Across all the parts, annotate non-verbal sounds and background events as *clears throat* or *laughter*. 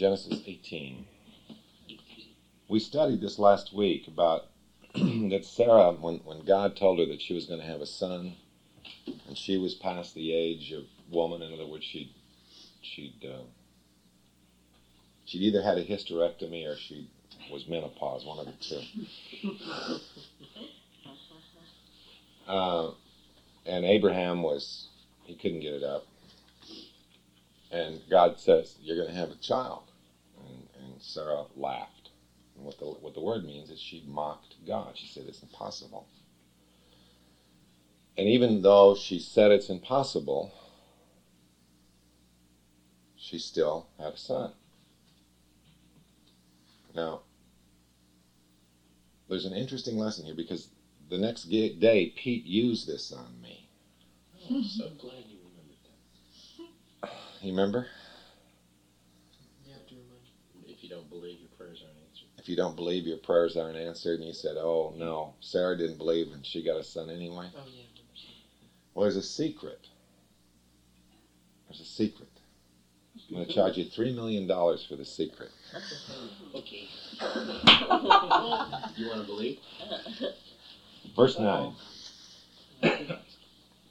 Genesis 18. We studied this last week about *clears throat* that Sarah, when, when God told her that she was going to have a son, and she was past the age of woman, in other words, she'd, she'd, uh, she'd either had a hysterectomy or she was menopause, one of the two. *laughs* Uh, and Abraham was, he couldn't get it up. And God says, You're going to have a child. And, Sarah laughed. And what the, what the word means is she mocked God. She said, It's impossible. And even though she said it's impossible, she still had a son. Now, there's an interesting lesson here because the next day Pete used this on me. Oh, I'm so glad you remembered that. You remember? You have to remind If you don't believe, your prayers aren't answered. If you don't believe your prayers aren't answered, and you said, "Oh no, Sarah didn't believe, and she got a son anyway." Oh yeah. Well, there's a secret. There's a secret. I'm going to charge you three million dollars for the secret. Okay. *laughs* you want to believe? Verse nine.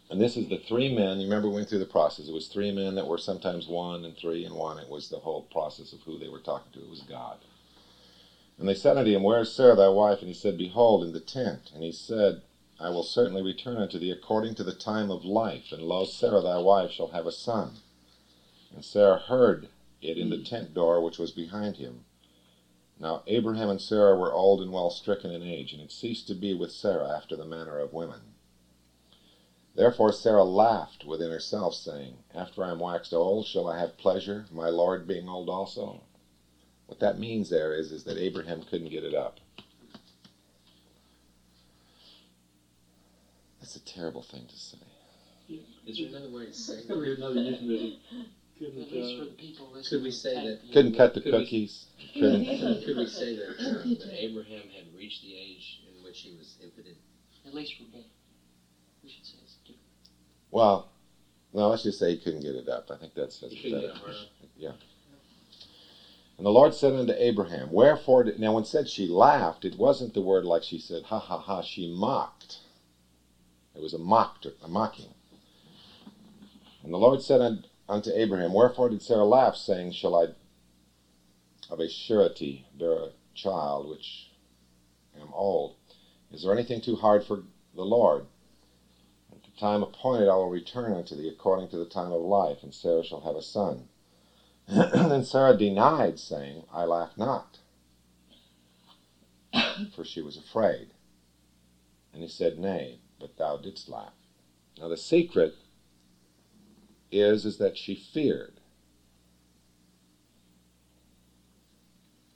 And this is the three men. You remember we went through the process. It was three men that were sometimes one and three and one. It was the whole process of who they were talking to. It was God. And they said unto him, Where is Sarah thy wife? And he said, Behold, in the tent. And he said, I will certainly return unto thee according to the time of life. And lo, Sarah thy wife shall have a son. And Sarah heard it in the tent door which was behind him. Now Abraham and Sarah were old and well stricken in age, and it ceased to be with Sarah after the manner of women. Therefore Sarah laughed within herself, saying, After I am waxed old, shall I have pleasure, my Lord being old also? What that means there is, is that Abraham couldn't get it up. That's a terrible thing to say. Is there another way to say It's gonna that? another euphemism. Couldn't, least for uh, the people listening. Could we say that? Couldn't cut the Could cookies. Couldn't. Could *laughs* we say that, uh, *laughs* that Abraham had reached the age in which he was impotent? At least for both. We should say it's different. Well, no, let's just say he couldn't get it up. I think that's, that's He better. get it hard? Yeah. And the Lord said unto Abraham, Wherefore did, now when said she laughed, it wasn't the word like she said, ha ha ha, she mocked. It was a mocked, a mocking. And the Lord said unto Abraham, Wherefore did Sarah laugh, saying, Shall I of a surety bear a child which am old? Is there anything too hard for the Lord? At the time appointed I will return unto thee according to the time of life, and Sarah shall have a son. *clears throat* then Sarah denied, saying, I laugh not. *clears throat* For she was afraid. And he said, Nay, but thou didst laugh. Now the secret is, is that she feared.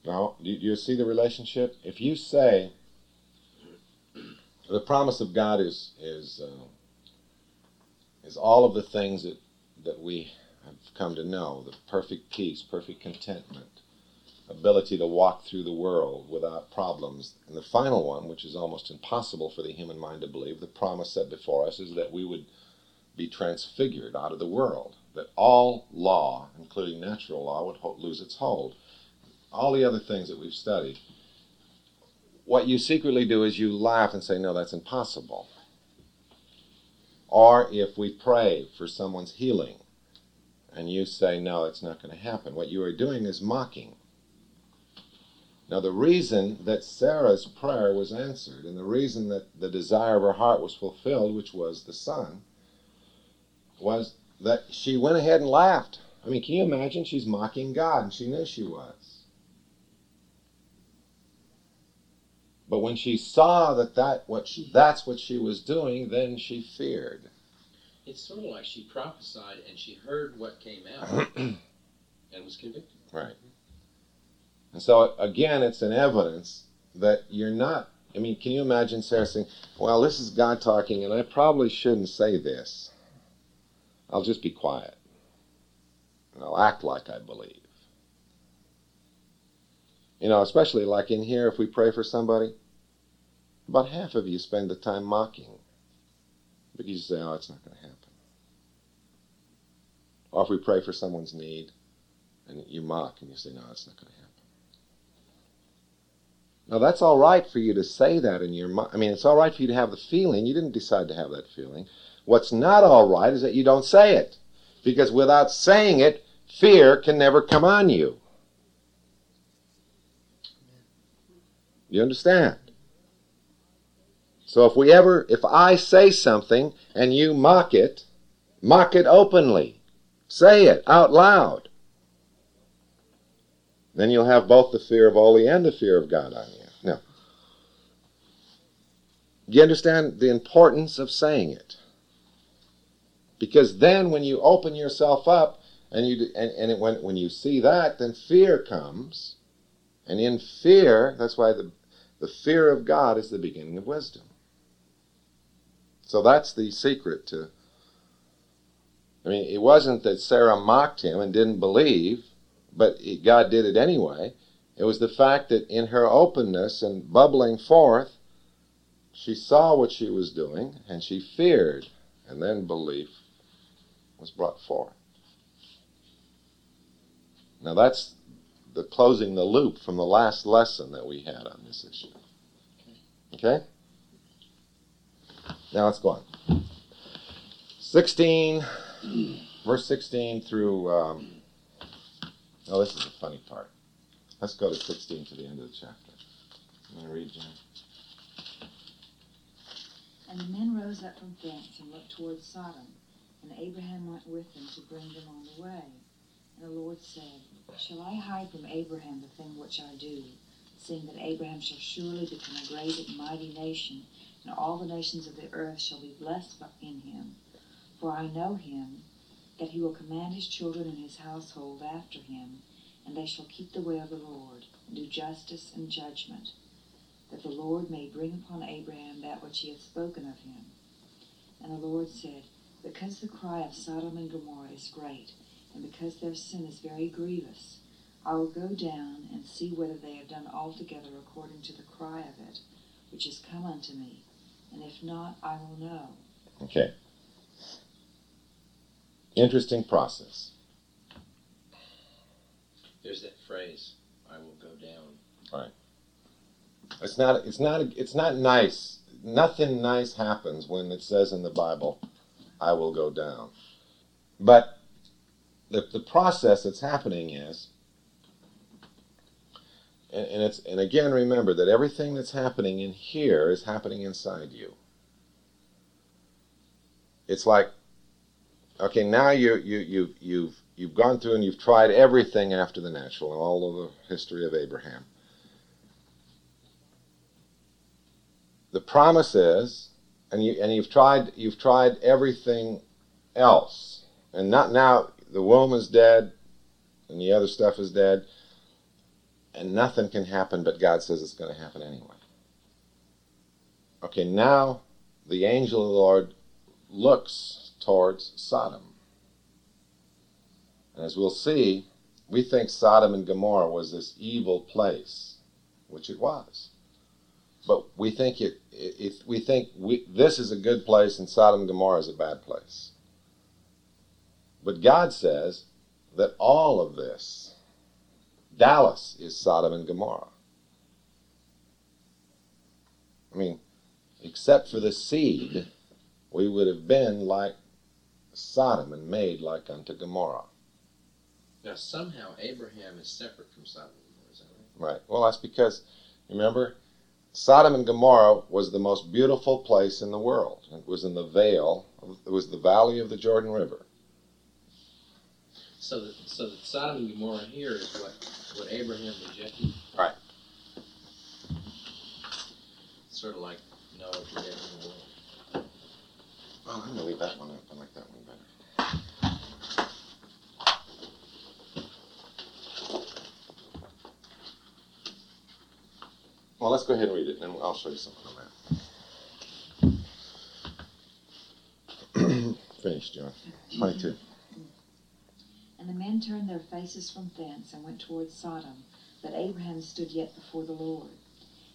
Now, do you, see the relationship? If you say, the promise of God is is uh, is all of the things that that we come to know: the perfect peace, perfect contentment, ability to walk through the world without problems. And the final one, which is almost impossible for the human mind to believe, the promise set before us is that we would be transfigured out of the world, that all law, including natural law, would ho- lose its hold. All the other things that we've studied what you secretly do is you laugh and say, no, that's impossible. Or if we pray for someone's healing and you say, no, it's not going to happen, what you are doing is mocking. Now, the reason that Sarah's prayer was answered and the reason that the desire of her heart was fulfilled, which was the son, was that she went ahead and laughed. I mean, can you imagine? She's mocking God, and she knew she was. But when she saw that, that what she, that's what she was doing, then she feared. It's sort of like she prophesied and she heard what came out *clears throat* and was convicted. Right. And so again, it's an evidence that you're not. I mean, can you imagine Sarah saying, "Well, this is God talking, and I probably shouldn't say this. I'll just be quiet, and I'll act like I believe." You know, especially like in here, if we pray for somebody, about half of you spend the time mocking because you say, "Oh, it's not going to happen." Or if we pray for someone's need, and you mock and you say, no, it's not going to happen. Now, that's all right for you to say that in your mind. I mean, it's all right for you to have the feeling. You didn't decide to have that feeling. What's not all right is that you don't say it. Because without saying it, fear can never come on you. You understand? So if we ever, if I say something and you mock it, mock it openly. Say it out loud. Then you'll have both the fear of Oli and the fear of God on you. Now, do you understand the importance of saying it? Because then when you open yourself up and you and, and when when you see that, then fear comes. And in fear, that's why the the fear of God is the beginning of wisdom. So that's the secret to I mean, it wasn't that Sarah mocked him and didn't believe, but God did it anyway. It was the fact that in her openness and bubbling forth, she saw what she was doing and she feared, and then belief was brought forth. Now that's the closing the loop from the last lesson that we had on this issue. Okay? Now let's go on. 16 verse 16 through. Um, oh, this is the funny part. Let's go to 16 to the end of the chapter. I'm going to read, Jen. And the men rose up from thence and looked towards Sodom, and Abraham went with them to bring them on the way. And the Lord said, Shall I hide from Abraham the thing which I do, seeing that Abraham shall surely become a great and mighty nation, and all the nations of the earth shall be blessed in him? For I know him, that he will command his children and his household after him, and they shall keep the way of the Lord, and do justice and judgment, that the Lord may bring upon Abraham that which he hath spoken of him. And the Lord said, Because the cry of Sodom and Gomorrah is great, and because their sin is very grievous, I will go down and see whether they have done altogether according to the cry of it, which is come unto me, and if not, I will know. Okay. Interesting process. There's that phrase, I will go down. Right. It's not. It's not. It's not nice. Nothing nice happens when it says in the Bible, "I will go down." But the the process that's happening is, and, and it's and again remember that everything that's happening in here is happening inside you. It's like, okay, now you you you've, you've you've gone through and you've tried everything after the natural, and all of the history of Abraham. the promise is, and you and you've tried you've tried everything else, and not now the womb is dead, and the other stuff is dead, and nothing can happen, but God says it's going to happen anyway. Okay, now the angel of the Lord looks towards Sodom. And as we'll see, we think Sodom and Gomorrah was this evil place, which it was. But we think it, it, we think we, this is a good place and Sodom and Gomorrah is a bad place. But God says that all of this, Dallas is Sodom and Gomorrah. I mean, except for the seed, we would have been like Sodom and made like unto Gomorrah. Now, somehow Abraham is separate from Sodom and Gomorrah. Is that right? Right. Well, that's because, remember, Sodom and Gomorrah was the most beautiful place in the world. It was in the vale, it was the valley of the Jordan River. So, that, so that Sodom and Gomorrah here is what, what Abraham rejected? Right. Sort of like Noah rejecting the world. Well, I'm going to leave that one up. I like that one better. Well, let's go ahead and read it, and then I'll show you something on that. *clears throat* Finished, John. 22. And the men turned their faces from thence and went toward Sodom, but Abraham stood yet before the Lord.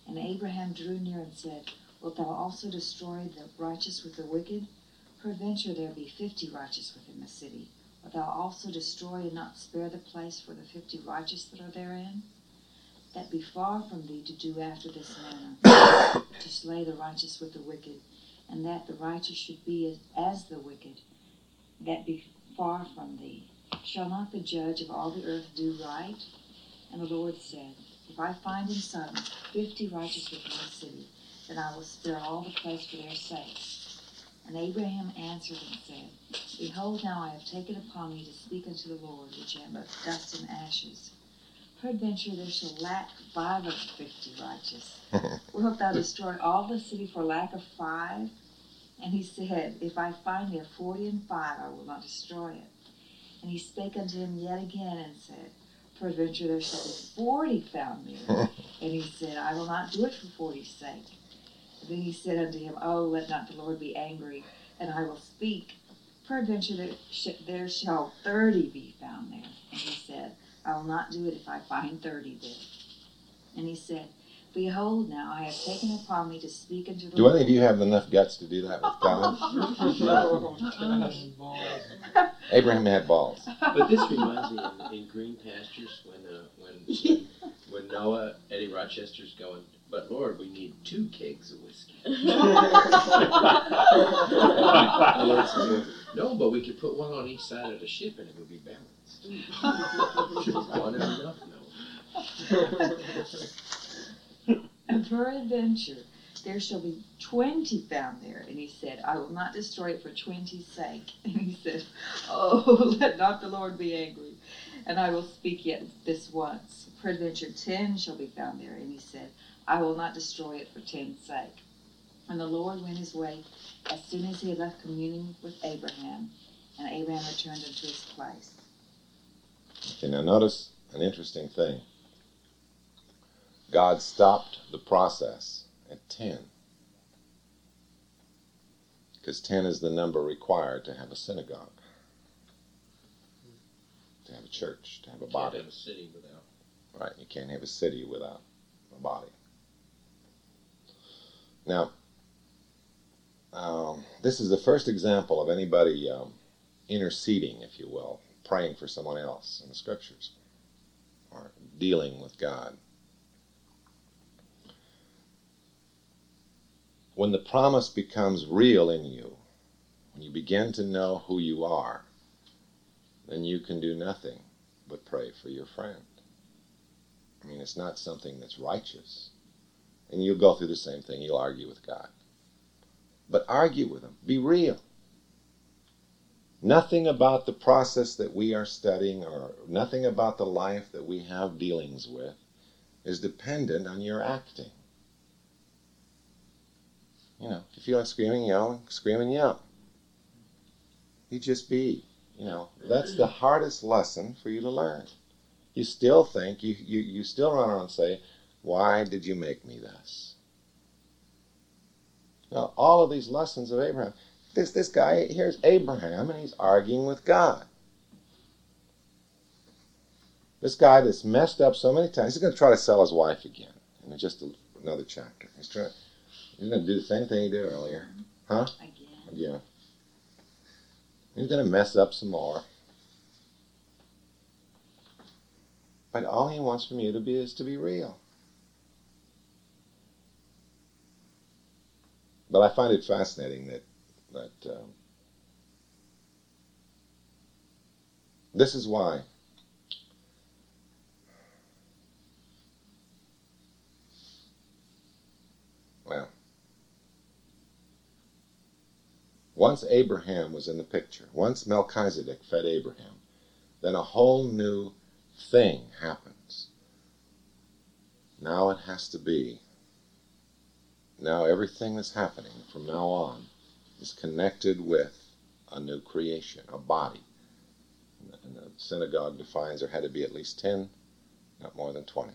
And Abraham drew near and said, Wilt thou also destroy the righteous with the wicked? Peradventure there be fifty righteous within the city, Wilt thou also destroy and not spare the place for the fifty righteous that are therein? That be far from thee to do after this manner, *coughs* to slay the righteous with the wicked, and that the righteous should be as, as the wicked. That be far from thee. Shall not the judge of all the earth do right? And the Lord said, If I find in Sodom fifty righteous within the city, then I will spare all the place for their sakes. And Abraham answered and said, Behold, now I have taken upon me to speak unto the Lord, which am but dust and ashes. Peradventure there shall lack five of the fifty righteous. *laughs* Wilt thou destroy all the city for lack of five? And he said, If I find there forty and five, I will not destroy it. And he spake unto him yet again and said, Peradventure there shall be forty found there. *laughs* And he said, I will not do it for forty's sake. And then he said unto him, Oh, let not the Lord be angry, and I will speak. Peradventure there, sh- there shall thirty be found there. And he said, I will not do it if I find thirty there. And he said, Behold, now I have taken upon me to speak unto the Do Lord. any of you have enough guts to do that with God? *laughs* *laughs* Abraham had balls. But this reminds me in, in Green Pastures when uh, when when Noah Eddie Rochester's going. But Lord, we need two kegs of whiskey. *laughs* The Lord says, no, but we could put one on each side of the ship and it would be balanced. one is enough, no. *laughs* And peradventure there shall be twenty found there. And he said, I will not destroy it for twenty's sake. *laughs* And he said, Oh, *laughs* let not the Lord be angry, and I will speak yet this once. Peradventure ten shall be found there. And he said, I will not destroy it for ten's sake. And the Lord went his way as soon as he had left communing with Abraham, and Abraham returned unto his place. Okay, now notice an interesting thing. God stopped the process at 10. Because 10 is the number required to have a synagogue, to have a church, to have a Can't body. have a city without. Right, you can't have a city without a body. Now, um, this is the first example of anybody um, interceding, if you will, praying for someone else in the scriptures, or dealing with God. When the promise becomes real in you, when you begin to know who you are, then you can do nothing but pray for your friend. I mean, it's not something that's righteous. And you'll go through the same thing. You'll argue with God. But argue with Him. Be real. Nothing about the process that we are studying or nothing about the life that we have dealings with is dependent on your acting. You know, if you feel like screaming, yelling, scream and yell. You just be. You know, that's the hardest lesson for you to learn you still think you, you, you still run around and say why did you make me this now all of these lessons of abraham this this guy here's abraham and he's arguing with god this guy that's messed up so many times he's going to try to sell his wife again in just another chapter he's trying he's going to do the same thing he did earlier Huh? Again. yeah he's going to mess up some more But all he wants from you to be is to be real. But I find it fascinating that that um, this is why well once Abraham was in the picture, once Melchizedek fed Abraham, then a whole new thing happens. Now it has to be. Now everything that's happening from now on is connected with a new creation, a body. And the synagogue defines there had to be at least 10, not more than 20.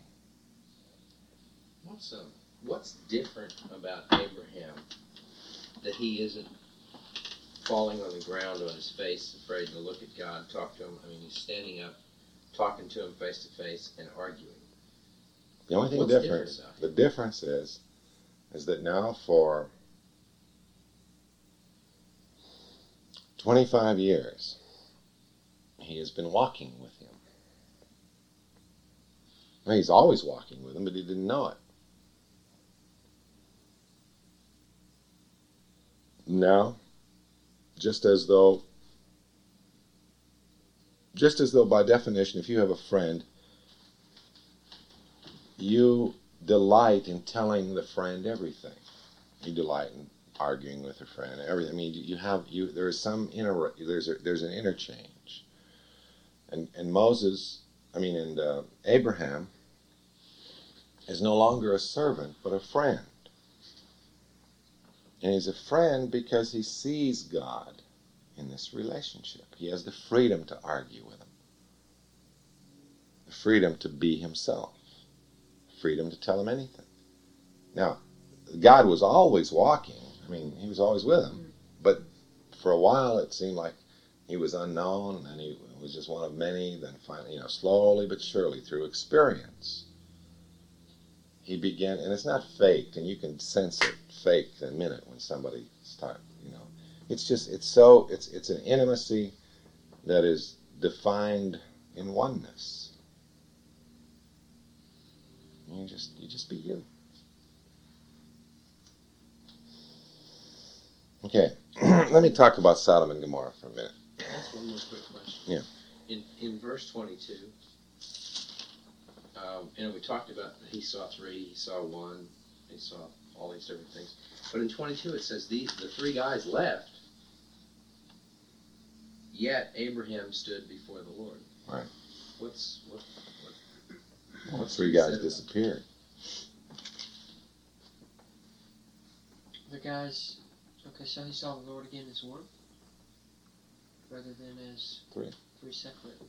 What's um, what's different about Abraham that he isn't falling on the ground on his face, afraid to look at God, talk to him? I mean, he's standing up, talking to him face to face, and arguing. The only thing What's different, the difference is, is that now for 25 years, he has been walking with him. Now, he's always walking with him, but he didn't know it. Now, just as though just as though by definition if you have a friend you delight in telling the friend everything. You delight in arguing with a friend everything i mean you have you there is some inter there's a, there's an interchange. And and moses i mean and uh, abraham is no longer a servant but a friend and he's a friend because he sees God in this relationship. He has the freedom to argue with him, the freedom to be himself, freedom to tell him anything. Now, God was always walking. I mean, he was always with him. Mm-hmm. But for a while, it seemed like he was unknown, and he was just one of many. Then finally, you know, slowly but surely, through experience, he began, and it's not faked, and you can sense it fake the minute when somebody start, you know. It's just it's so it's it's an intimacy that is defined in oneness. You just you just be you. Okay, *clears throat* let me talk about Sodom and Gomorrah for a minute. That's one more quick question. Yeah. In in verse twenty two, um, you know, we talked about he saw three, he saw one, he saw all these different things. But in 22 it says these the three guys left. Yet Abraham stood before the Lord. Right. What's what? what All three guys disappeared. The guys. Okay, so he saw the Lord again as one, rather than as Three. Three separate.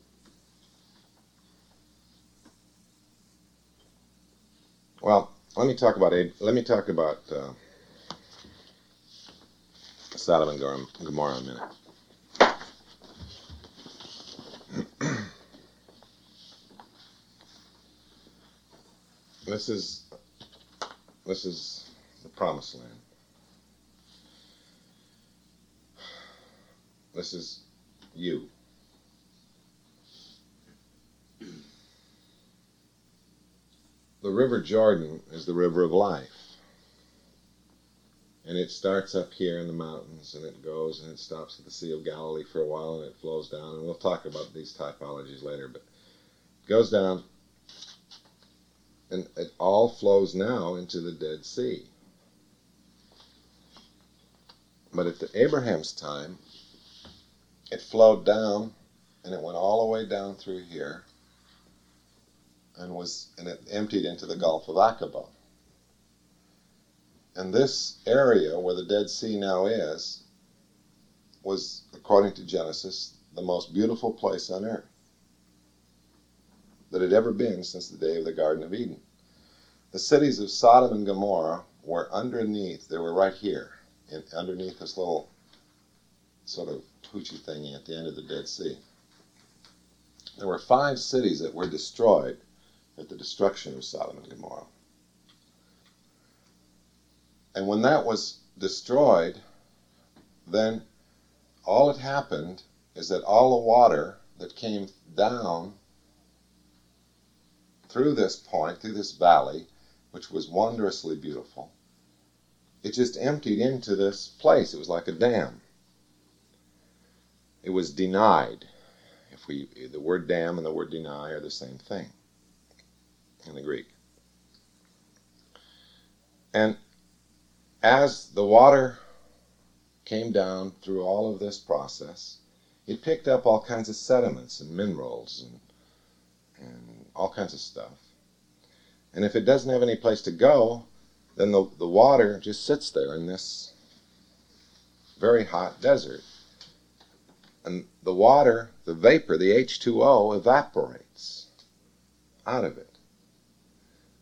Well, let me talk about let me talk about uh, Sodom and Gomorrah a minute. *clears throat* this is this is the promised land. This is you. The River Jordan is the river of life. And it starts up here in the mountains and it goes and it stops at the Sea of Galilee for a while and it flows down. And we'll talk about these typologies later, but it goes down and it all flows now into the Dead Sea. But at the Abraham's time, it flowed down and it went all the way down through here and was and it emptied into the Gulf of Aqaba. And this area where the Dead Sea now is was, according to Genesis, the most beautiful place on earth that had ever been since the day of the Garden of Eden. The cities of Sodom and Gomorrah were underneath, they were right here, in, underneath this little sort of poochie thingy at the end of the Dead Sea. There were five cities that were destroyed at the destruction of Sodom and Gomorrah. And when that was destroyed, then all that happened is that all the water that came down through this point, through this valley, which was wondrously beautiful, it just emptied into this place. It was like a dam. It was denied. If we the word dam and the word deny are the same thing in the Greek. And as the water came down through all of this process, it picked up all kinds of sediments and minerals and, and all kinds of stuff. And if it doesn't have any place to go, then the, the water just sits there in this very hot desert. And the water, the vapor, the H2O, evaporates out of it.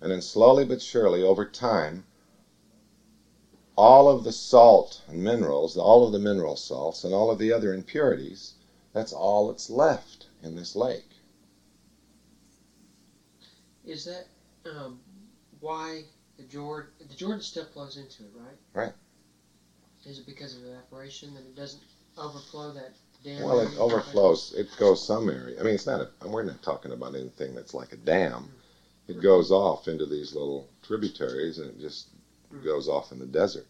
And then slowly but surely, over time, all of the salt and minerals, all of the mineral salts, and all of the other impurities, that's all that's left in this lake. Is that um, why the Jordan the Jordan still flows into it, right? Right. Is it because of evaporation that it doesn't overflow that dam Well, it overflows. It goes some area. I mean, it's not a. We're not talking about anything that's like a dam. It goes off into these little tributaries, and it just goes off in the desert.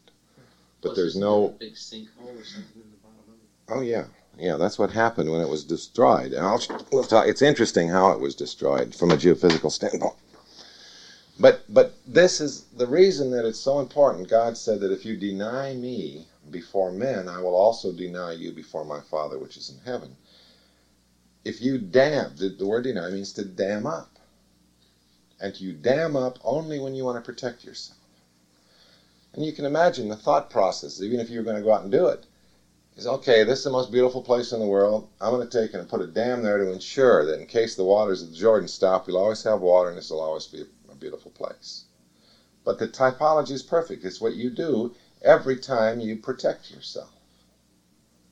But Plus, there's no. big sinkhole or something in the bottom of it. Oh yeah, yeah. That's what happened when it was destroyed. And I'll, we'll talk. It's interesting how it was destroyed from a geophysical standpoint. But but this is the reason that it's so important. God said that if you deny me before men, I will also deny you before my Father which is in heaven. If you dam, the, the word deny means to dam up. And you dam up only when you want to protect yourself. And you can imagine the thought process, even if you were going to go out and do it, is okay, this is the most beautiful place in the world. I'm going to take and put a dam there to ensure that in case the waters of the Jordan stop, we'll always have water and this will always be a, a beautiful place. But the typology is perfect. It's what you do every time you protect yourself.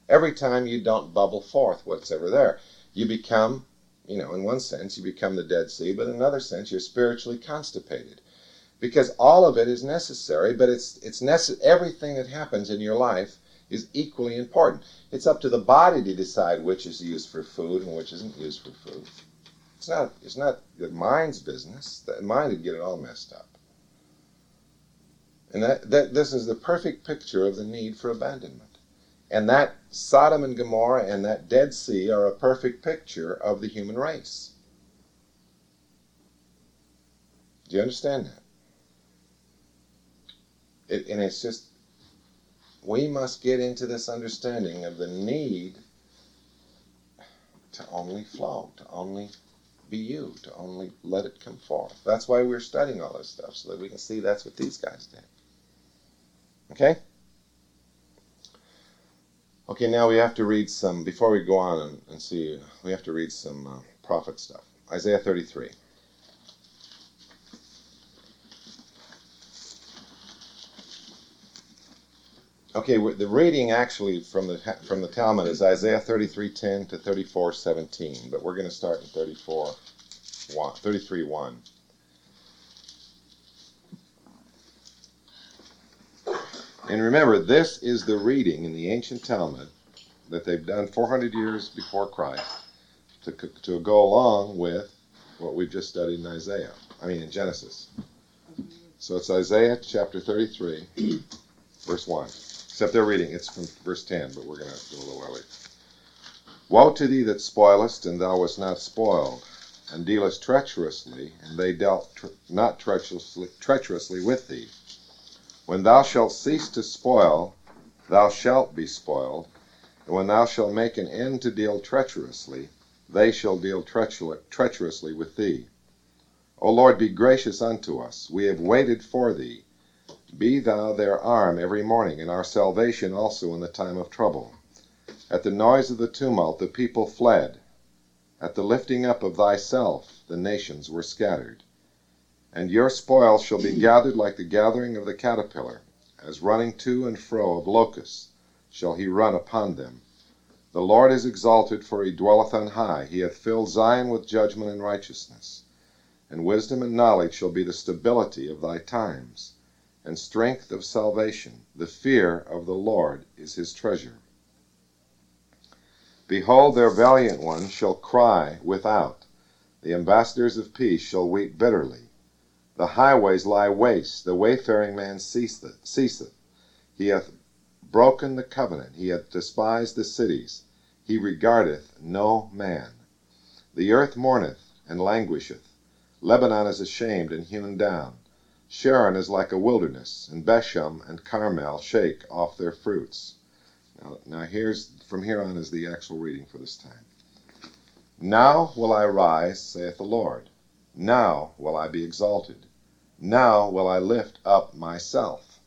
Every time you don't bubble forth what's ever there. You become, you know, in one sense, you become the Dead Sea, but in another sense, you're spiritually constipated. Because all of it is necessary, but it's it's necess- everything that happens in your life is equally important. It's up to the body to decide which is used for food and which isn't used for food. It's not it's not the mind's business. The mind would get it all messed up. And that, that this is the perfect picture of the need for abandonment. And that Sodom and Gomorrah and that Dead Sea are a perfect picture of the human race. Do you understand that? It, and it's just, we must get into this understanding of the need to only flow, to only be you, to only let it come forth. That's why we're studying all this stuff, so that we can see that's what these guys did. Okay? Okay, now we have to read some, before we go on and, and see, we have to read some uh, prophet stuff. Isaiah 33. Okay, the reading actually from the from the Talmud is Isaiah 33:10 to 34:17, but we're going to start in 34 1, 33 And remember, this is the reading in the ancient Talmud that they've done 400 years before Christ to, to go along with what we've just studied in Isaiah. I mean, in Genesis. So it's Isaiah chapter 33, *clears throat* verse 1. Except they're reading, it's from verse 10, but we're going to do a little early. Woe to thee that spoilest, and thou wast not spoiled, and dealest treacherously, and they dealt tr- not treacherously, treacherously with thee. When thou shalt cease to spoil, thou shalt be spoiled, and when thou shalt make an end to deal treacherously, they shall deal treacher- treacherously with thee. O Lord, be gracious unto us. We have waited for thee. Be thou their arm every morning, and our salvation also in the time of trouble. At the noise of the tumult the people fled. At the lifting up of thyself the nations were scattered. And your spoil shall be gathered like the gathering of the caterpillar, as running to and fro of locusts shall he run upon them. The Lord is exalted, for he dwelleth on high. He hath filled Zion with judgment and righteousness. And wisdom and knowledge shall be the stability of thy times, and strength of salvation. The fear of the Lord is his treasure. Behold, their valiant ones shall cry without. The ambassadors of peace shall weep bitterly. The highways lie waste, the wayfaring man ceaseth. ceaseth. He hath broken the covenant, he hath despised the cities, he regardeth no man. The earth mourneth and languisheth. Lebanon is ashamed and hewn down. Sharon is like a wilderness, and Bashan and Carmel shake off their fruits. Now, now here's from here on is the actual reading for this time. Now will I rise, saith the Lord. Now will I be exalted. Now will I lift up myself.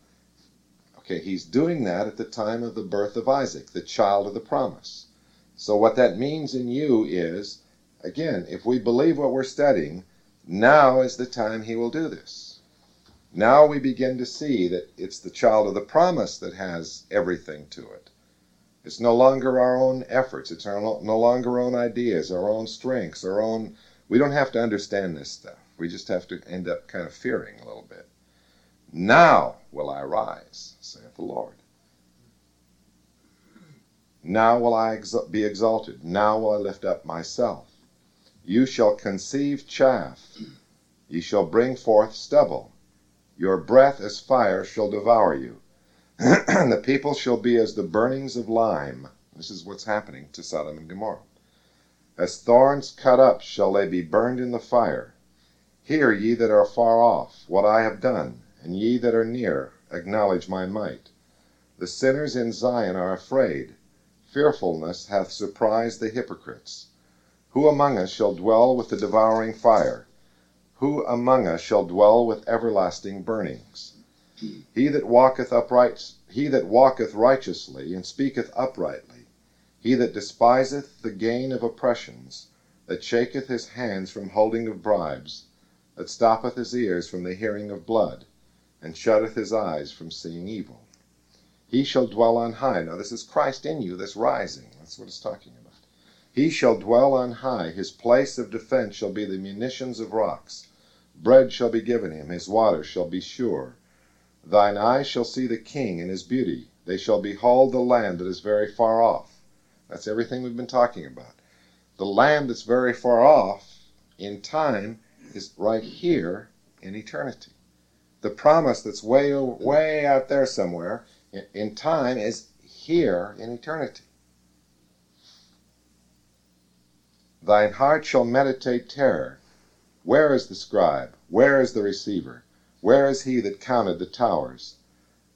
Okay, he's doing that at the time of the birth of Isaac, the child of the promise. So what that means in you is, again, if we believe what we're studying, now is the time he will do this. Now we begin to see that it's the child of the promise that has everything to it. It's no longer our own efforts. It's our no, longer our own ideas, our own strengths, our own. We don't have to understand this stuff. We just have to end up kind of fearing a little bit. Now will I rise, saith the Lord. Now will I be exalted. Now will I lift up myself. You shall conceive chaff. Ye shall bring forth stubble. Your breath as fire shall devour you. and *clears throat* the people shall be as the burnings of lime. This is what's happening to Sodom and Gomorrah. As thorns cut up shall they be burned in the fire. Hear ye that are far off what I have done, and ye that are near acknowledge my might. The sinners in Zion are afraid. Fearfulness hath surprised the hypocrites. Who among us shall dwell with the devouring fire? Who among us shall dwell with everlasting burnings? He that walketh upright, he that walketh righteously, and speaketh uprightly, he that despiseth the gain of oppressions, that shaketh his hands from holding of bribes, that stoppeth his ears from the hearing of blood, and shutteth his eyes from seeing evil. He shall dwell on high. Now, this is Christ in you that's rising. That's what it's talking about. He shall dwell on high. His place of defense shall be the munitions of rocks. Bread shall be given him. His water shall be sure. Thine eyes shall see the king in his beauty. They shall behold the land that is very far off. That's everything we've been talking about. The land that's very far off in time is right here in eternity. The promise that's way, way out there somewhere in time is here in eternity. Thine heart shall meditate terror. Where is the scribe? Where is the receiver? Where is he that counted the towers?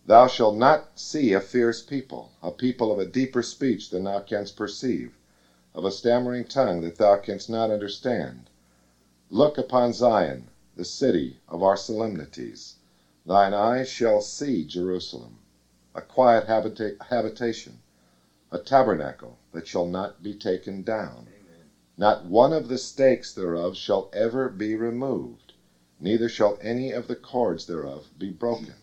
Thou shalt not see a fierce people, a people of a deeper speech than thou canst perceive, of a stammering tongue that thou canst not understand. Look upon Zion, the city of our solemnities. Thine eyes shall see Jerusalem a quiet habita- habitation, a tabernacle that shall not be taken down. Amen. Not one of the stakes thereof shall ever be removed, neither shall any of the cords thereof be broken.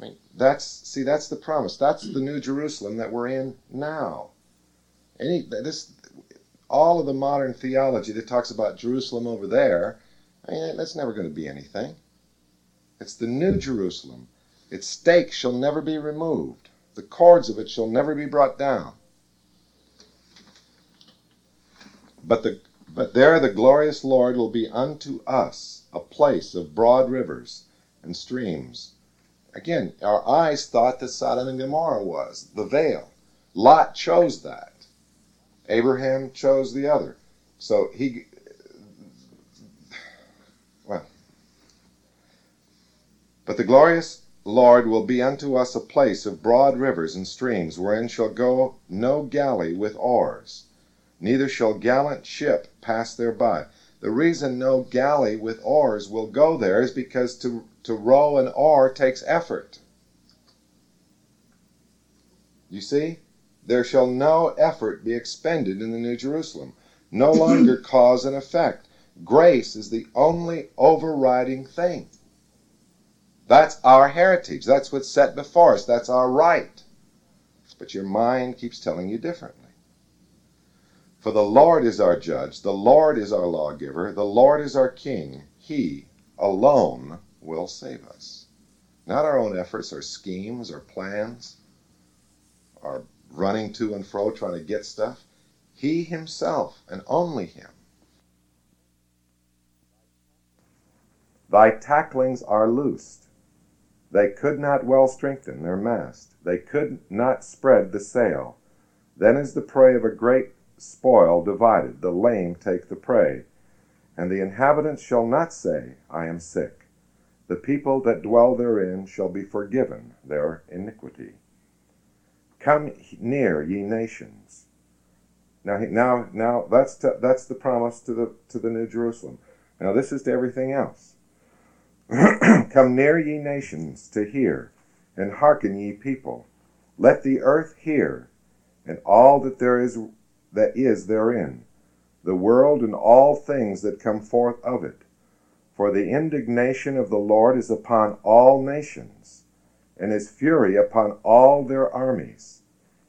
I mean, that's see, that's the promise. That's the New Jerusalem that we're in now. Any this, all of the modern theology that talks about Jerusalem over there, I mean, that's never going to be anything. It's the New Jerusalem its stakes shall never be removed. The cords of it shall never be brought down. But the but there the glorious Lord will be unto us a place of broad rivers and streams. Again, our eyes thought that Sodom and Gomorrah was the vale. Lot chose that. Abraham chose the other. So he well but the glorious Lord will be unto us a place of broad rivers and streams, wherein shall go no galley with oars, neither shall gallant ship pass thereby. The reason no galley with oars will go there is because to, to row an oar takes effort. You see? There shall no effort be expended in the New Jerusalem, no longer *clears throat* cause and effect. Grace is the only overriding thing. That's our heritage. That's what's set before us. That's our right. But your mind keeps telling you differently. For the Lord is our judge, the Lord is our lawgiver, the Lord is our king. He alone will save us. Not our own efforts, our schemes, our plans, our running to and fro trying to get stuff. He himself and only him. Thy tacklings are loosed. They could not well strengthen their mast. They could not spread the sail. Then is the prey of a great spoil divided. The lame take the prey. And the inhabitants shall not say, I am sick. The people that dwell therein shall be forgiven their iniquity. Come near, ye nations. Now, now, now, that's to, that's the promise to the to the New Jerusalem. Now, this is to everything else. *clears throat* Come near, ye nations, to hear, and hearken, ye people. Let the earth hear, and all that there is that is therein, the world and all things that come forth of it. For the indignation of the Lord is upon all nations, and his fury upon all their armies.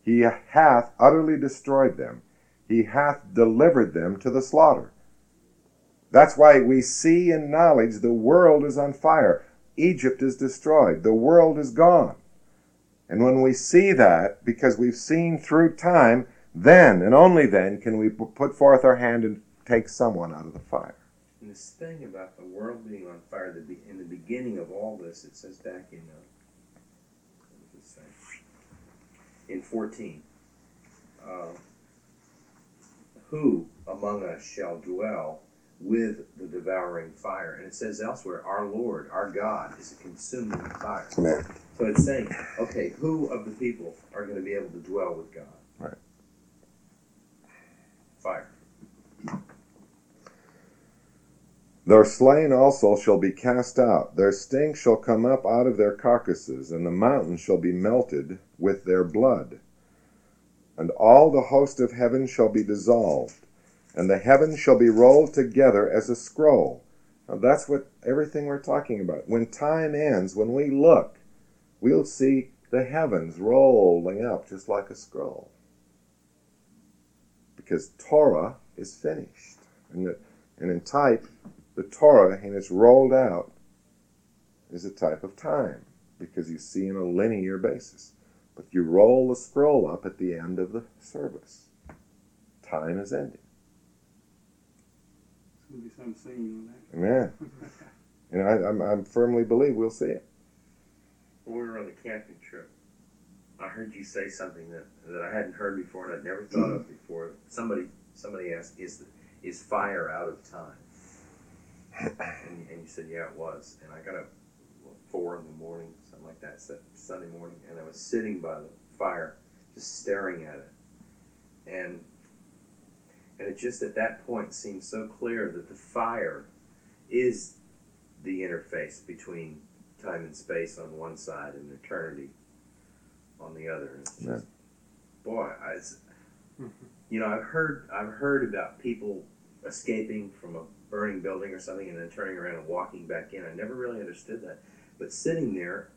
He hath utterly destroyed them, he hath delivered them to the slaughter. That's why we see in knowledge the world is on fire. Egypt is destroyed. The world is gone. And when we see that, because we've seen through time, then and only then can we put forth our hand and take someone out of the fire. And this thing about the world being on fire, in the beginning of all this, it says back in uh, what does it say? In fourteen, uh, who among us shall dwell with the devouring fire? And it says elsewhere, our Lord, our God, is a consuming fire. Amen. So it's saying, okay, who of the people are going to be able to dwell with God? Right. Fire. Their slain also shall be cast out, their stink shall come up out of their carcasses, and the mountains shall be melted with their blood. And all the host of heaven shall be dissolved, and the heavens shall be rolled together as a scroll. Now that's what everything we're talking about. When time ends, when we look, we'll see the heavens rolling up just like a scroll. Because Torah is finished. And, the, and in type, the Torah, and it's rolled out, is a type of time because you see in a linear basis. But you roll the scroll up at the end of the service. Time is ending. It's gonna be some scene on Amen. And I, I'm, I'm firmly believe we'll see it. When we were on the camping trip, I heard you say something that, that I hadn't heard before and I'd never thought of before. Somebody somebody asked, "Is the, is fire out of time?" And, and you said, "Yeah, it was." And I got up what, four in the morning, something like that, Sunday morning, and I was sitting by the fire, just staring at it, and and it just at that point seemed so clear that the fire is the interface between time and space on one side and eternity on the other. It's just, Yeah. boy, I, it's, mm-hmm. you know, I've heard I've heard about people escaping from a burning building or something and then turning around and walking back in. I never really understood that, but sitting there,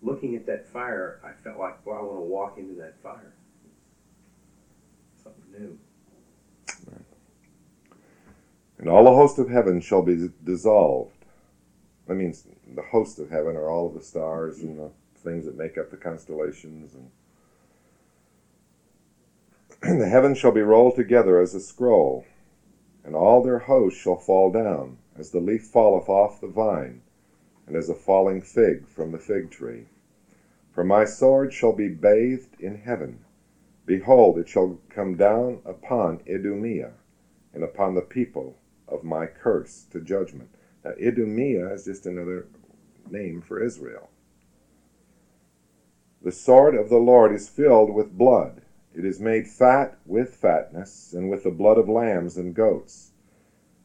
looking at that fire, I felt like, well, I want to walk into that fire. Something new. And all the host of heaven shall be dissolved. That means the host of heaven are all of the stars and the things that make up the constellations. And *clears throat* the heavens shall be rolled together as a scroll, and all their hosts shall fall down, as the leaf falleth off the vine, and as a falling fig from the fig tree. For my sword shall be bathed in heaven. Behold, it shall come down upon Idumea, and upon the people of my curse to judgment. Now, Idumea is just another name for Israel. The sword of the Lord is filled with blood. It is made fat with fatness, and with the blood of lambs and goats,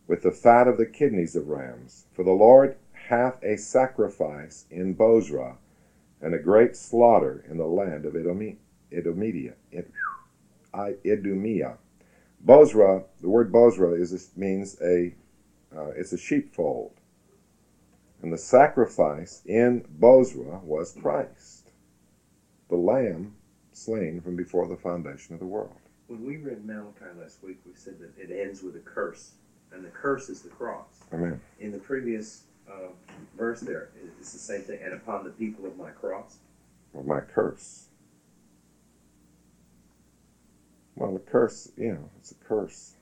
with the fat of the kidneys of rams. For the Lord hath a sacrifice in Bozrah, and a great slaughter in the land of Edomi- Edomedia. Ed- Idumea. Bozrah, the word Bozrah is means a uh, it's a sheepfold, and the sacrifice in Bozrah was Christ, the Lamb slain from before the foundation of the world. When we read Malachi last week, we said that it ends with a curse, and the curse is the cross. Amen. In the previous uh, verse, there it's the same thing. And upon the people of my cross, Or my curse. Well, the curse, you know, it's a curse.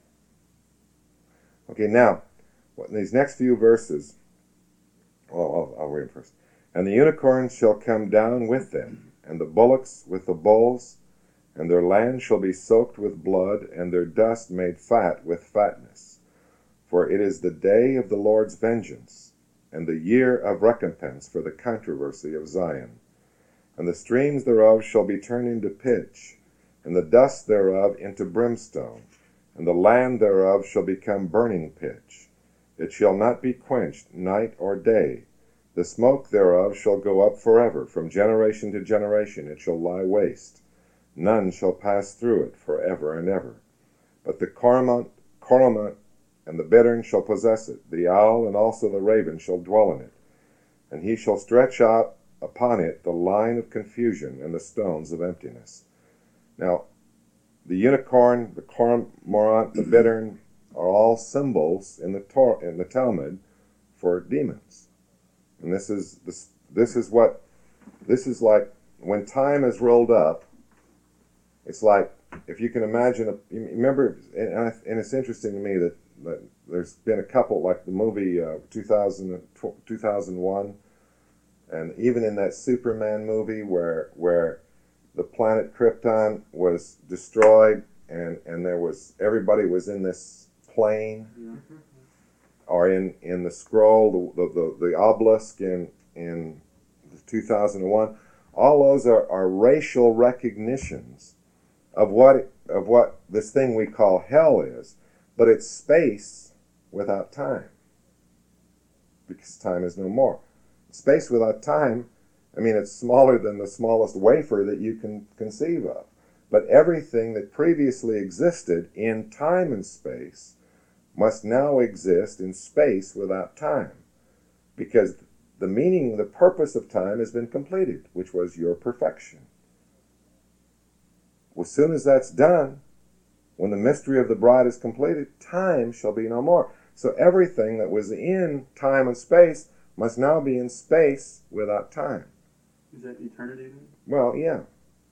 Okay, now, what- these next few verses, well, I'll, I'll read them first. And the unicorns shall come down with them, and the bullocks with the bulls, and their land shall be soaked with blood, and their dust made fat with fatness. For it is the day of the Lord's vengeance, and the year of recompense for the controversy of Zion. And the streams thereof shall be turned into pitch, and the dust thereof into brimstone, and the land thereof shall become burning pitch. It shall not be quenched night or day. The smoke thereof shall go up forever, from generation to generation it shall lie waste. None shall pass through it forever and ever. But the cormorant, cormorant and the bittern shall possess it. The owl and also the raven shall dwell in it. And he shall stretch out upon it the line of confusion and the stones of emptiness. Now, the unicorn, the cormorant, the bittern are all symbols in the Tor- in the Talmud for demons, and this is this this is what this is like when time is rolled up, it's like if you can imagine. A, remember, and, I, and it's interesting to me that, that there's been a couple like the movie uh, 2000, 2001 and even in that Superman movie where where the planet Krypton was destroyed and and there was everybody was in this plane Yeah. Or in in the scroll the the, the, the obelisk in in 2001 all those are, are racial recognitions of what of what this thing we call hell is but it's space without time because time is no more. Space without time i mean it's smaller than the smallest wafer that you can conceive of but everything that previously existed in time and space must now exist in space without time because the meaning the purpose of time has been completed which was your perfection as soon as that's done when the mystery of the bride is completed time shall be no more so everything that was in time and space must now be in space without time. Is that eternity then? Well, yeah,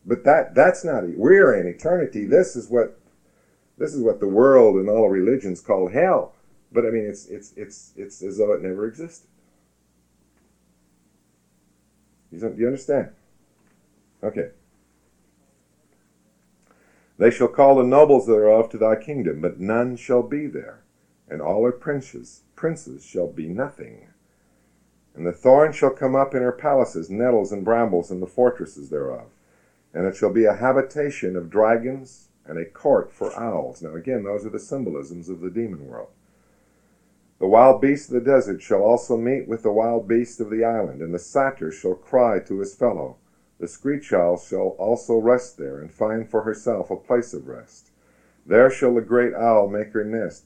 but that that's not. We're in eternity. This is what this is what the world and all religions call hell. But I mean, it's it's it's it's as though it never existed. You you understand? Okay. They shall call the nobles thereof to thy kingdom, but none shall be there, and all her princes princes shall be nothing. And the thorn shall come up in her palaces, nettles and brambles in the fortresses thereof. And it shall be a habitation of dragons and a court for owls. Now, again, those are the symbolisms of the demon world. The wild beast of the desert shall also meet with the wild beast of the island, and the satyr shall cry to his fellow. The screech owl shall also rest there, and find for herself a place of rest. There shall the great owl make her nest,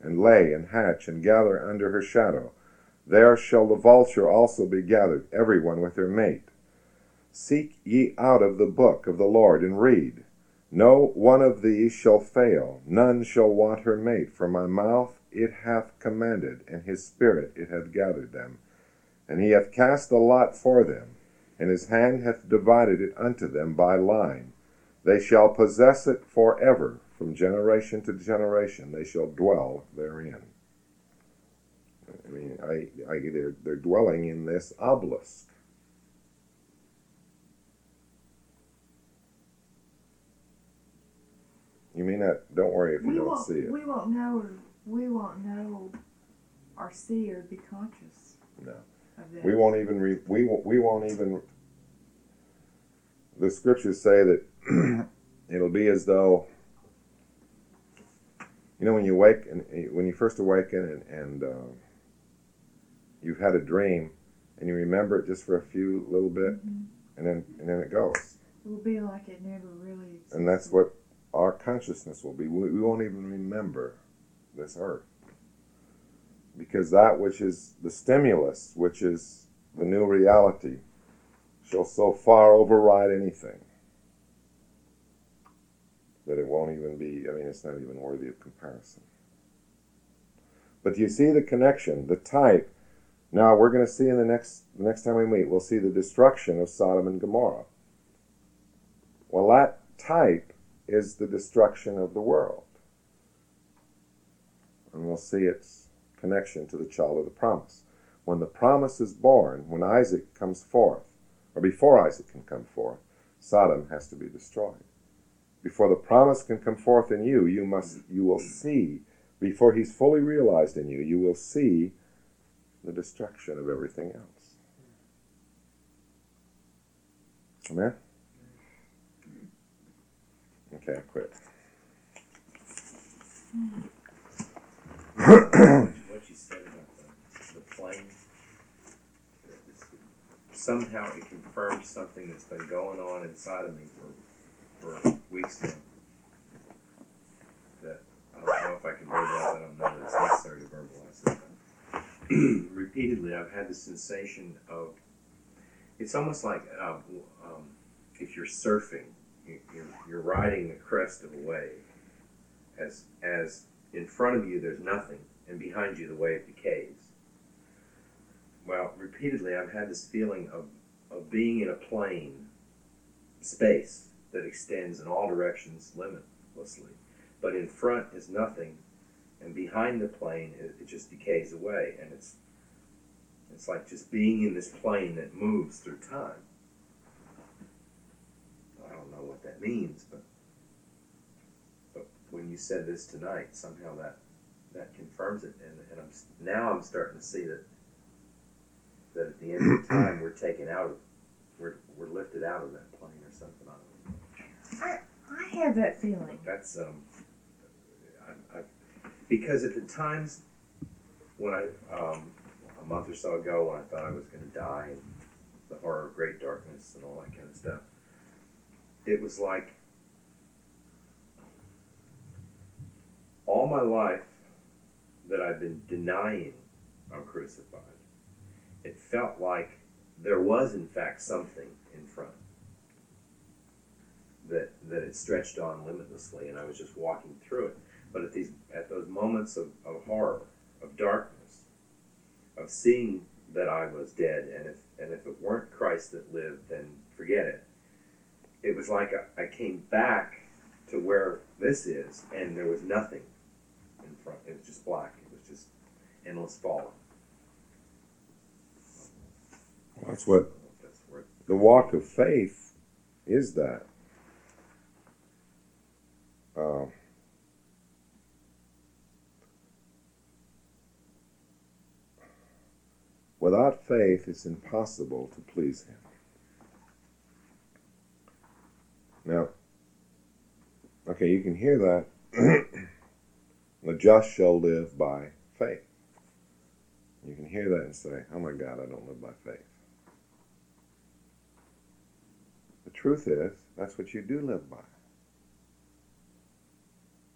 and lay and hatch, and gather under her shadow. There shall the vulture also be gathered, every one with her mate. Seek ye out of the book of the Lord, and read. No one of these shall fail, none shall want her mate, for my mouth it hath commanded, and his spirit it hath gathered them. And he hath cast the lot for them, and his hand hath divided it unto them by line. They shall possess it for ever, from generation to generation they shall dwell therein. I mean, I, I, they're, they're dwelling in this obelisk. You may not, don't worry if you we don't see it. We won't know. We won't know, or see, or be conscious. No. We won't even re, we won't- we won't even. The scriptures say that *clears throat* it'll be as though. You know when you wake and when you first awaken and, and uh, you've had a dream and you remember it just for a few little bit Mhm. and then and then it goes It will be like it never really. Existed. and that's what our consciousness will be. We, won't even remember this earth because that which is the stimulus, which is the new reality, shall so far override anything that it won't even be. I mean, it's not even worthy of comparison. But you see the connection, the type. Now we're going to see in the next the next time we meet, we'll see the destruction of Sodom and Gomorrah. Well, that type is the destruction of the world. And we'll see its connection to the child of the promise. When the promise is born, when Isaac comes forth, or before Isaac can come forth, Sodom has to be destroyed. Before the promise can come forth in you, you must you will see, before he's fully realized in you, you will see the destruction of everything else. Amen? Okay, I quit. what you said about the, the plane, somehow it confirms something that's been going on inside of me for, for weeks now. That I don't know if I can verbalize. I don't know that it's necessary to verbalize it. *clears throat* Repeatedly, I've had the sensation of it's almost like um, um, if you're surfing, you're, you're riding the crest of a wave. As as in front of you, there's nothing, and behind you, the wave decays. Well, repeatedly, I've had this feeling of, of being in a plane space that extends in all directions limitlessly. But in front is nothing, and behind the plane it, it just decays away, and it's it's like just being in this plane that moves through time. I don't know what that means, but but when you said this tonight, somehow that that confirms it, and, and I'm now I'm starting to see that that at the end of the *clears throat* time we're taken out of we're we're lifted out of that plane or something. I don't know. I have that feeling. That's um, I, I, because at the times when I um, a month or so ago when I thought I was going to die, and the horror of great darkness and all that kind of stuff, it was like all my life that I've been denying I'm crucified. It felt like there was in fact something in front that that it stretched on limitlessly, and I was just walking through it. But at these at those moments of, of horror, of darkness, of seeing that I was dead, and if and if it weren't Christ that lived, then forget it. It was like I, I came back to where this is, and there was nothing in front. It was just black. It was just endless falling. That's what That's the walk of faith is that. Um, without faith, it's impossible to please Him. Now, okay, you can hear that. *clears throat* the just shall live by faith. You can hear that and say, oh my God, I don't live by faith. The truth is, that's what you do live by.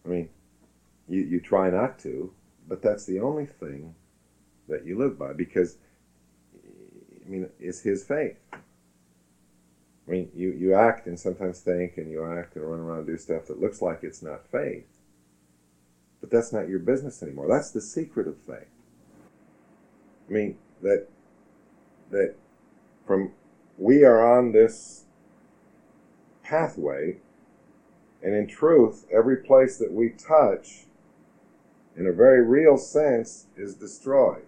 I mean, you, you try not to, but that's the only thing that you live by because, I mean, it's His faith. I mean, you, you act and sometimes think and you act and run around and do stuff that looks like it's not faith, but that's not your business anymore. That's the secret of faith. I mean, that, that from, we are on this pathway. And in truth, every place that we touch, in a very real sense, is destroyed.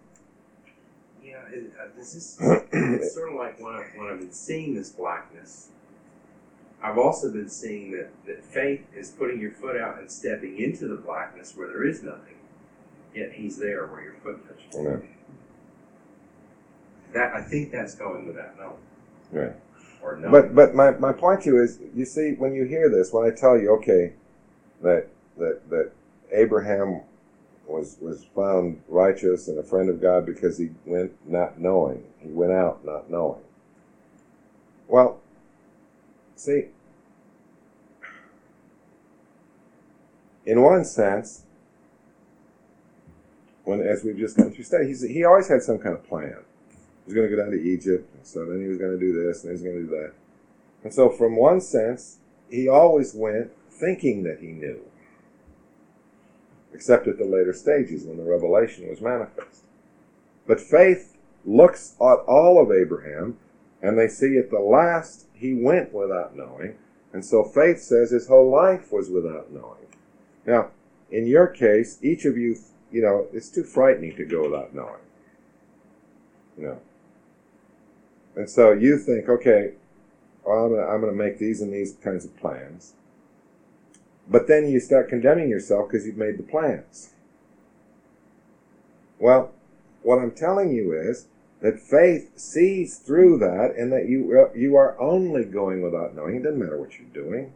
Yeah, it, uh, this is it's sort of like when, I, when I've been seeing this blackness, I've also been seeing that, that faith is putting your foot out and stepping into the blackness where there is nothing, yet He's there where your foot touches. Amen. That I think that's going without knowing. Right. Or knowing. But but my, my point to you is, you see, when you hear this, when I tell you, okay, that that that Abraham was was found righteous and a friend of God because he went not knowing, he went out not knowing. Well, see, in one sense, when as we've just gone through study, he's, he always had some kind of plan. He was going to go down to Egypt, and so then he was going to do this, and he was going to do that. And so, from one sense, he always went thinking that he knew, except at the later stages when the revelation was manifest. But faith looks at all of Abraham, and they see at the last he went without knowing, and so faith says his whole life was without knowing. Now, in your case, each of you, you know, it's too frightening to go without knowing. You know. And so you think, okay, well, I'm I'm gonna make these and these kinds of plans. But then you start condemning yourself because you've made the plans. Well, what I'm telling you is that faith sees through that and that you, uh, you are only going without knowing. It doesn't matter what you're doing.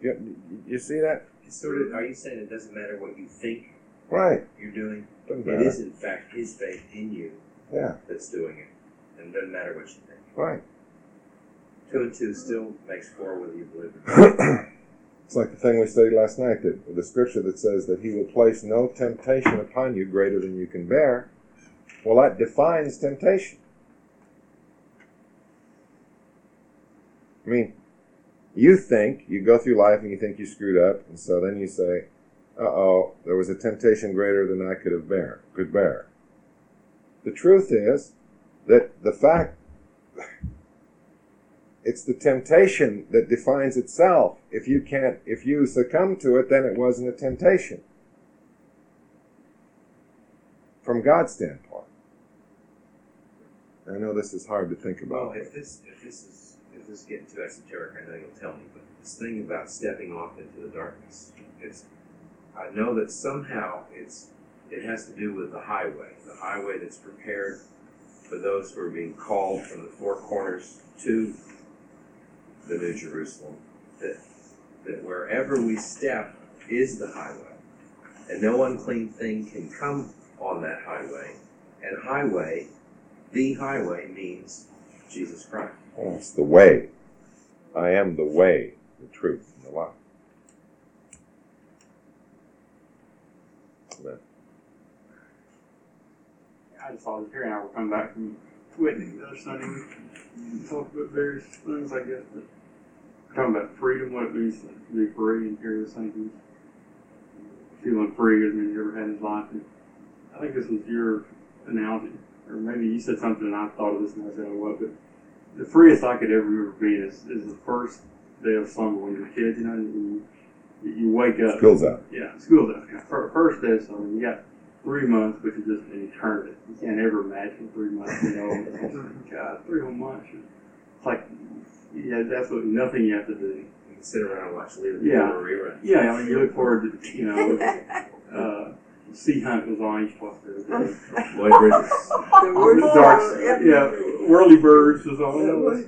You, you see that? It's sort of, are you saying it doesn't matter what you think Right. you're doing? Doesn't It matter. is in fact His faith in you Yeah, that's doing it, and it doesn't matter what you think. right. Two and two still makes four whether you believe it. *clears throat* It's like the thing we studied last night, that the scripture that says that he will place no temptation upon you greater than you can bear. Well, that defines temptation. I mean, you think, you go through life and you think you screwed up, and so then you say, uh oh, there was a temptation greater than I could have bear, could bear. The truth is that the fact It's the temptation that defines itself. If you can't, if you succumb to it, then it wasn't a temptation. From God's standpoint. I know this is hard to think Well, about. if this if this is if this is getting too esoteric, I know you'll tell me. But this thing about stepping off into the darkness, it's I know that somehow it's it has to do with the highway, the highway that's prepared for those who are being called from the four corners to the New Jerusalem. That that wherever we step is the highway, and no unclean thing can come on that highway. And highway, the highway means Jesus Christ. Oh, it's the way. I am the way, the truth, and the life. Amen. I just saw Terry and I were coming back from Whitney the other Sunday. We talked about various things, I guess. Talking about freedom, what it means to be free, and was thinking feeling free as he's ever had in his life. And I think this was your analogy, or maybe you said something and I thought of this and I said, oh, what? But the freest I could ever remember being is, is the first day of summer when you're a kid, you know, and you, you wake up. School's out. Yeah, school's out. Yeah, first day of summer, you got three months, which is just an eternity. You can't ever imagine three months. You know, *laughs* God, three whole months. It's like you have absolutely nothing you have to do. You can sit around and watch Leave Yeah. the rerun. Yeah, I mean, you look forward to, you know, *laughs* uh, Sea Hunt was on each plus *laughs* Lloyd Bridges. Dark, yeah, Whirlybirds was on. That was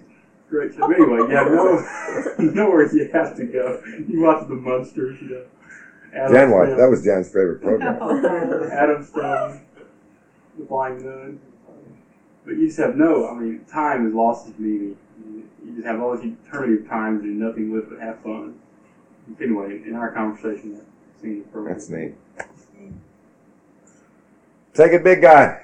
great. So *laughs* anyway, yeah, no, nowhere you have to go. You watch the Munsters, you know. Adam Jan watched, that was Jan's favorite program. Adam Stone, The Blind Nun. But you just have no, I mean, time has lost its meaning. You just have all this eternity of time to do nothing with but have fun. Anyway, in our conversation, that seemed perfect. That's neat. Take it, big guy.